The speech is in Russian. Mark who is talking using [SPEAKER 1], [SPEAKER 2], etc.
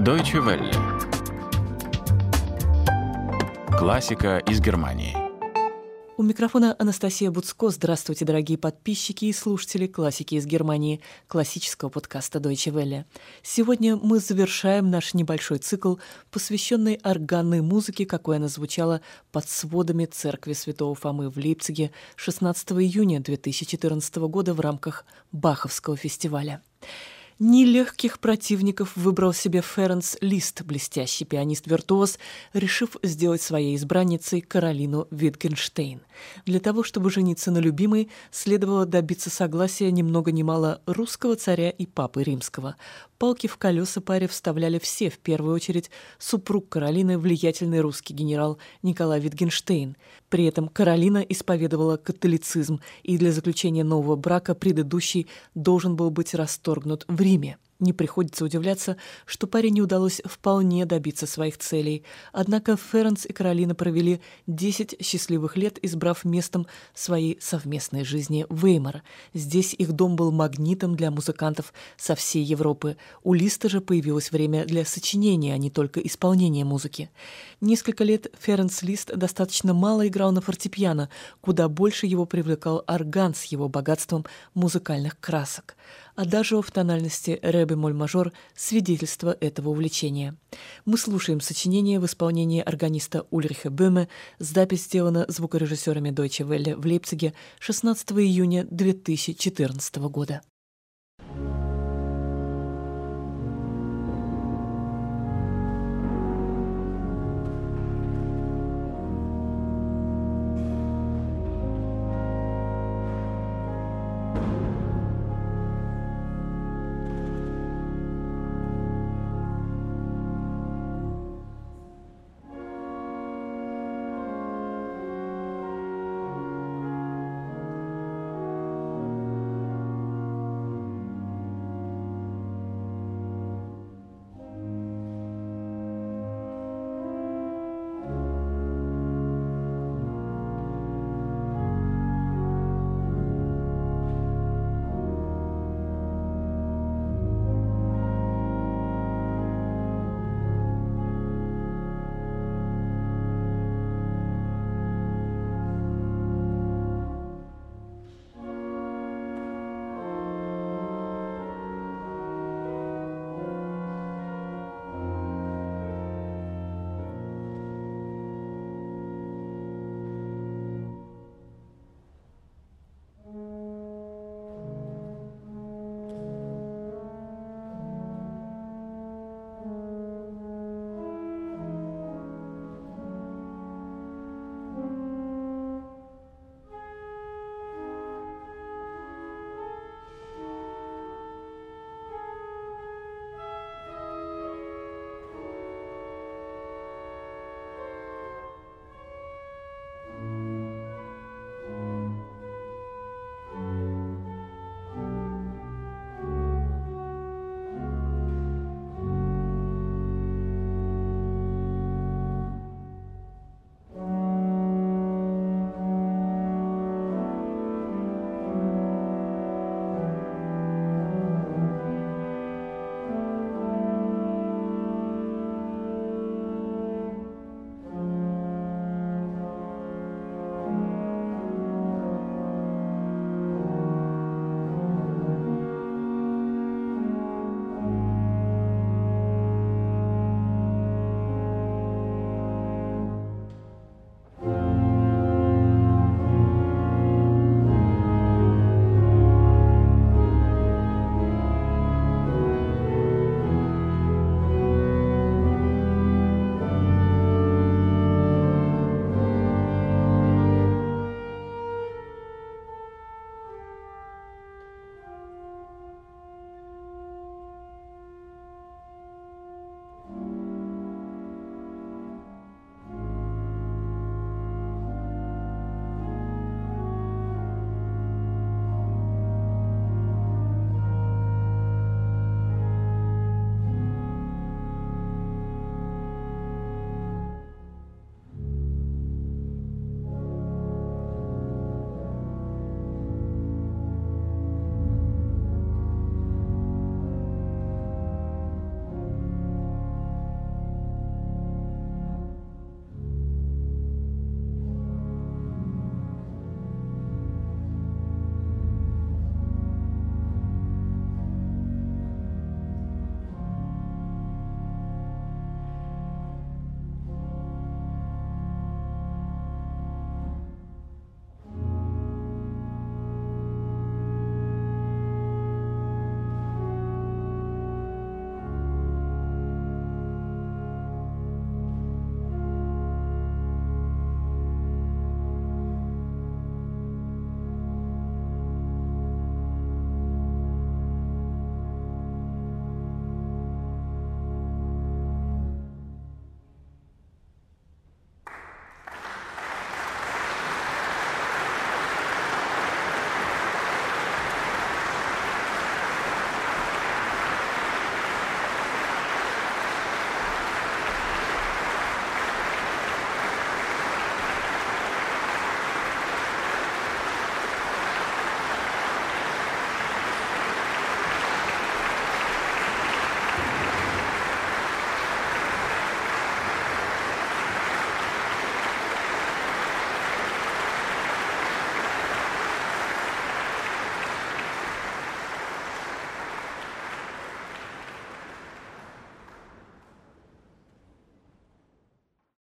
[SPEAKER 1] Deutsche Welle. Классика из Германии.
[SPEAKER 2] У микрофона Анастасия Буцко. Здравствуйте, дорогие подписчики и слушатели классики из Германии, классического подкаста Deutsche Welle. Сегодня мы завершаем наш небольшой цикл, посвященный органной музыке, какой она звучала под сводами церкви Святого Фомы в Лейпциге 16 июня 2014 года в рамках Баховского фестиваля. Нелегких противников выбрал себе Ференс Лист, блестящий пианист-виртуоз, решив сделать своей избранницей Каролину Витгенштейн. Для того, чтобы жениться на любимой, следовало добиться согласия ни много ни мало русского царя и папы римского. Палки в колеса паре вставляли все, в первую очередь супруг Каролины, влиятельный русский генерал Николай Витгенштейн. При этом Каролина исповедовала католицизм, и для заключения нового брака предыдущий должен был быть расторгнут в Риме. Не приходится удивляться, что паре не удалось вполне добиться своих целей. Однако Ференс и Каролина провели 10 счастливых лет, избрав местом своей совместной жизни Веймар. Здесь их дом был магнитом для музыкантов со всей Европы. У Листа же появилось время для сочинения, а не только исполнения музыки. Несколько лет Ференс Лист достаточно мало играл на фортепиано, куда больше его привлекал орган с его богатством музыкальных красок. Адажио в тональности ре бемоль мажор – свидетельство этого увлечения. Мы слушаем сочинение в исполнении органиста Ульриха Бöhme. Запись сделана звукорежиссерами Deutsche Welle в Лейпциге 16 июня 2014 года.